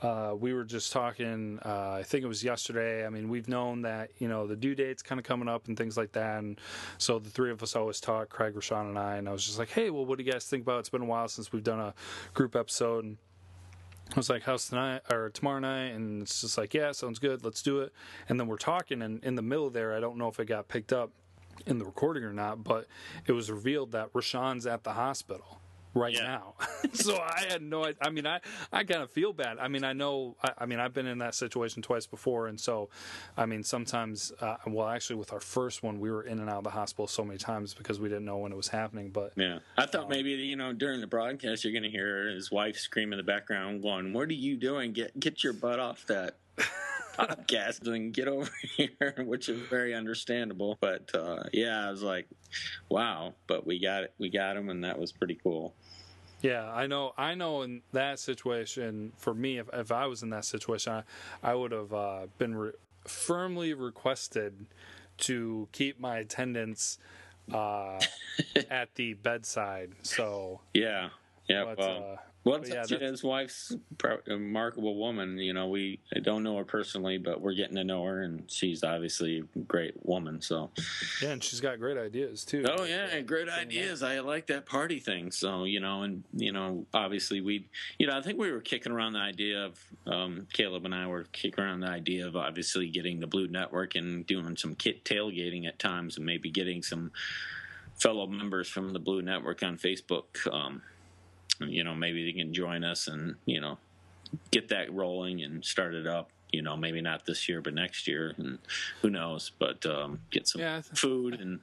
Uh, we were just talking. Uh, I think it was yesterday. I mean, we've known that you know the due date's kind of coming up and things like that, and so the three of us always talk. Craig, Rashawn, and I. And I was just like, "Hey, well, what do you guys think about? It? It's been a while since we've done a group episode." And I was like, "How's tonight or tomorrow night?" And it's just like, "Yeah, sounds good. Let's do it." And then we're talking, and in the middle there, I don't know if it got picked up in the recording or not, but it was revealed that Rashawn's at the hospital right Yeah. now. [laughs] [laughs] so I had no idea. I mean, I, I kind of feel bad. I mean, I know, I, I mean, I've been in that situation twice before. And so, I mean, sometimes, uh, well, actually, with our first one, we were in and out of the hospital so many times because we didn't know when it was happening. But Yeah, I thought maybe you know during the broadcast you're going to hear his wife scream in the background, going, "What are you doing? Get get your butt off that podcast and get over [laughs] here," which is very understandable. But uh, yeah, I was like, "Wow!" But we got it, we got him, and that was pretty cool. Yeah, I know. I know. In that situation, for me, if if I was in that situation, I, I would have uh, been re- firmly requested to keep my attendance uh, [laughs] at the bedside. So, Yeah, yeah. but, well, uh, well, yeah, his wife's a remarkable woman. You know, we don't know her personally, but we're getting to know her, and she's obviously a great woman. So. yeah, and she's got great ideas too. Oh yeah, and great ideas. I like that party thing. So you know, and you know, obviously we, you know, I think we were kicking around the idea of um, Caleb and I were kicking around the idea of obviously getting the Blue Network and doing some kit tailgating at times, and maybe getting some fellow members from the Blue Network on Facebook. Um, you know, maybe they can join us and you know get that rolling and start it up. You know, maybe not this year, but next year, and who knows? But um, get some Yeah, food and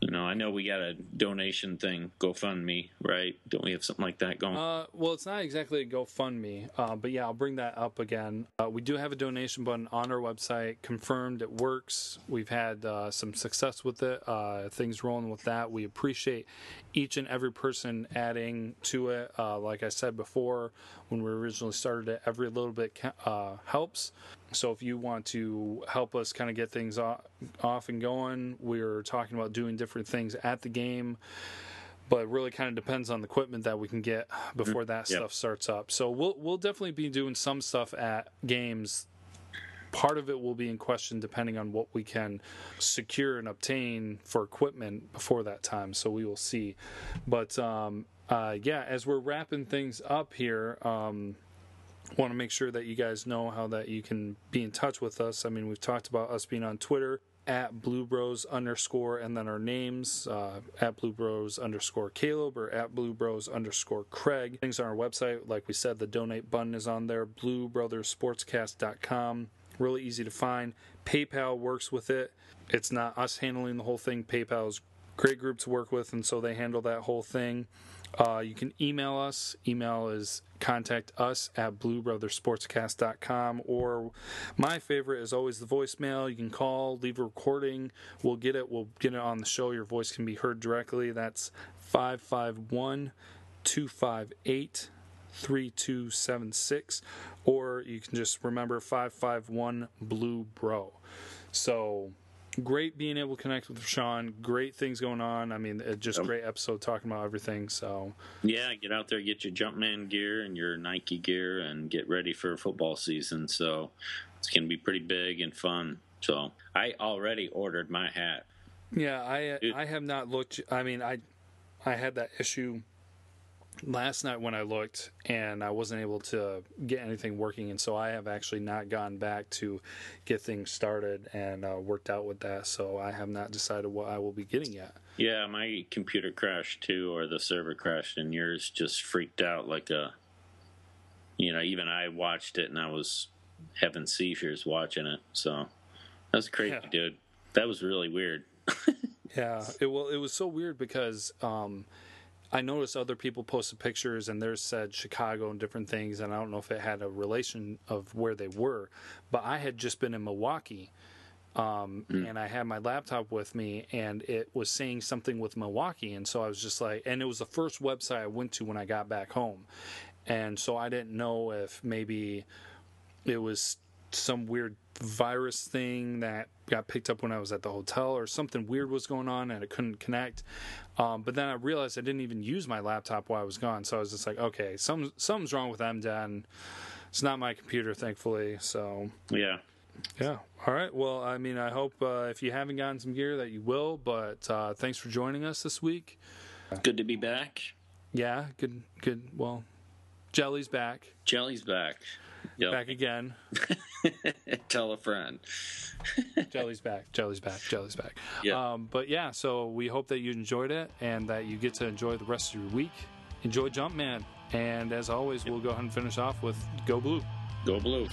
you know, I know we got a donation thing, GoFundMe, right? Don't we have something like that going? Uh, well, it's not exactly a GoFundMe, uh, but yeah, I'll bring that up again. Uh, we do have a donation button on our website, confirmed it works. We've had uh, some success with it, uh, things rolling with that. We appreciate each and every person adding to it. Uh, like I said before, when we originally started it, every little bit uh, helps. So if you want to help us kind of get things off, off and going, we're talking about doing different things at the game but it really kind of depends on the equipment that we can get before that Yep. stuff starts up. So we'll we'll definitely be doing some stuff at games. Part of it will be in question depending on what we can secure and obtain for equipment before that time. So we will see. But um, uh, yeah, as we're wrapping things up here, um, want to make sure that you guys know how that you can be in touch with us. I mean, we've talked about us being on Twitter at Blue Bros underscore and then our names uh, at Blue Bros underscore Caleb or at Blue Bros underscore Craig. Things on our website, like we said, the donate button is on there. BlueBrothersSportscast.com. Really easy to find. PayPal works with it. It's not us handling the whole thing. PayPal is great group to work with, and so they handle that whole thing. Uh, you can email us. Email is contact us at bluebrothersportscast.com or my favorite is always the voicemail. You can call, leave a recording. We'll get it. We'll get it on the show. Your voice can be heard directly. That's 551 258 3276 or you can just remember 551 blue bro. So great being able to connect with Sean. Great things going on. I mean, just Yep. great episode talking about everything. So yeah, get out there, get your Jumpman gear and your Nike gear, and get ready for football season. So it's going to be pretty big and fun. So I already ordered my hat. yeah, I Dude. I have not looked. I mean, I I had that issue last night when I looked, and I wasn't able to get anything working, and so I have actually not gone back to get things started and uh, worked out with that. So I have not decided what I will be getting yet. Yeah, my computer crashed too, or the server crashed, and yours just freaked out like a. You know, even I watched it, and I was having seizures watching it. So that's crazy, Yeah. dude. That was really weird. [laughs] Yeah, it well, it was so weird because um, I noticed other people posted pictures and theirs said Chicago and different things, and I don't know if it had a relation of where they were, but I had just been in Milwaukee. Um, and I had my laptop with me, and it was saying something with Milwaukee, and so I was just like, and it was the first website I went to when I got back home, and so I didn't know if maybe it was some weird virus thing that got picked up when I was at the hotel or something weird was going on and it couldn't connect. Um, but then I realized I didn't even use my laptop while I was gone. So I was just like, okay, some, something's wrong with M Den. It's not my computer, thankfully. So Yeah. yeah. All right. Well, I mean, I hope uh, if you haven't gotten some gear that you will, but uh, thanks for joining us this week. Good to be back. Yeah. Good, good. Well, Jelly's back. Jelly's back. Yep. back again. [laughs] Tell a friend. [laughs] Jelly's back. Jelly's back. Jelly's back. Yeah. Um, but yeah, so we hope that you enjoyed it and that you get to enjoy the rest of your week. Enjoy Jumpman. And as always, we'll go ahead and finish off with Go Blue. Go blue.